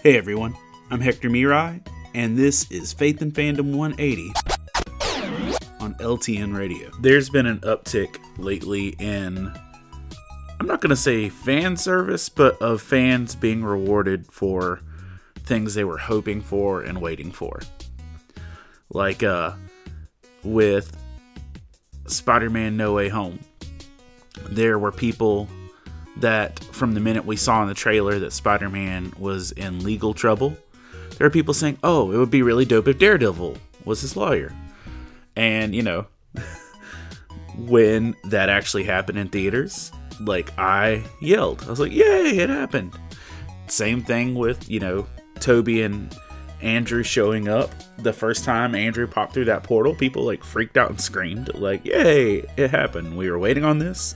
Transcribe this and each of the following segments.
Hey everyone, I'm Hector Miray, and this is Faith and Fandom 180 on LTN Radio. There's been an uptick lately in, I'm not going to say fan service, but of fans being rewarded for things they were hoping for and waiting for. Like, uh, with Spider Man No Way Home, there were people that from the minute we saw in the trailer that Spider Man was in legal trouble, there are people saying, oh, it would be really dope if Daredevil was his lawyer. And, you know, when that actually happened in theaters, like I yelled. I was like, yay, it happened. Same thing with, you know, Tobey and Andrew showing up. The first time Andrew popped through that portal, people like freaked out and screamed, like, yay, it happened. We were waiting on this.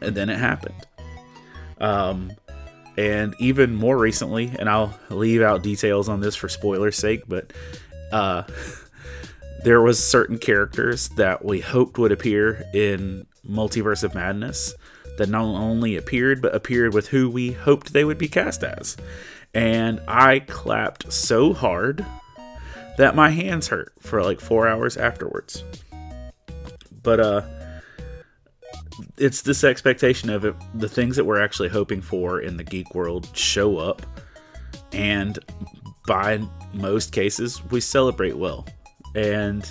And then it happened. Um, and even more recently, and I'll leave out details on this for spoiler's sake, but uh, there was certain characters that we hoped would appear in Multiverse of Madness that not only appeared, but appeared with who we hoped they would be cast as. And I clapped so hard that my hands hurt for like four hours afterwards. But uh it's this expectation of it, the things that we're actually hoping for in the geek world show up, and by most cases, we celebrate well. And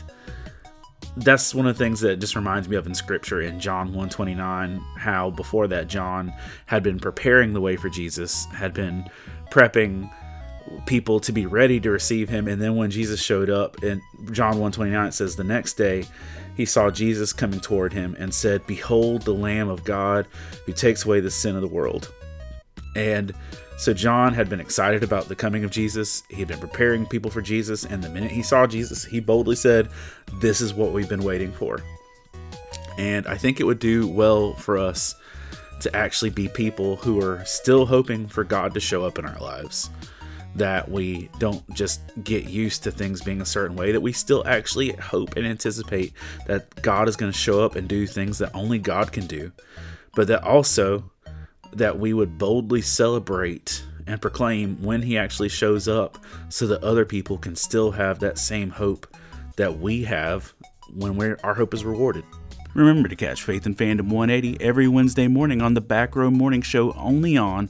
that's one of the things that just reminds me of in scripture in John 129 how before that John had been preparing the way for Jesus had been prepping people to be ready to receive him and then when Jesus showed up and John 129 says the next day he saw Jesus coming toward him and said, Behold the Lamb of God who takes away the sin of the world. And so John had been excited about the coming of Jesus. He had been preparing people for Jesus. And the minute he saw Jesus, he boldly said, This is what we've been waiting for. And I think it would do well for us to actually be people who are still hoping for God to show up in our lives that we don't just get used to things being a certain way, that we still actually hope and anticipate that God is going to show up and do things that only God can do, but that also that we would boldly celebrate and proclaim when he actually shows up so that other people can still have that same hope that we have when we're, our hope is rewarded. Remember to catch Faith and Fandom 180 every Wednesday morning on the Back Row Morning Show only on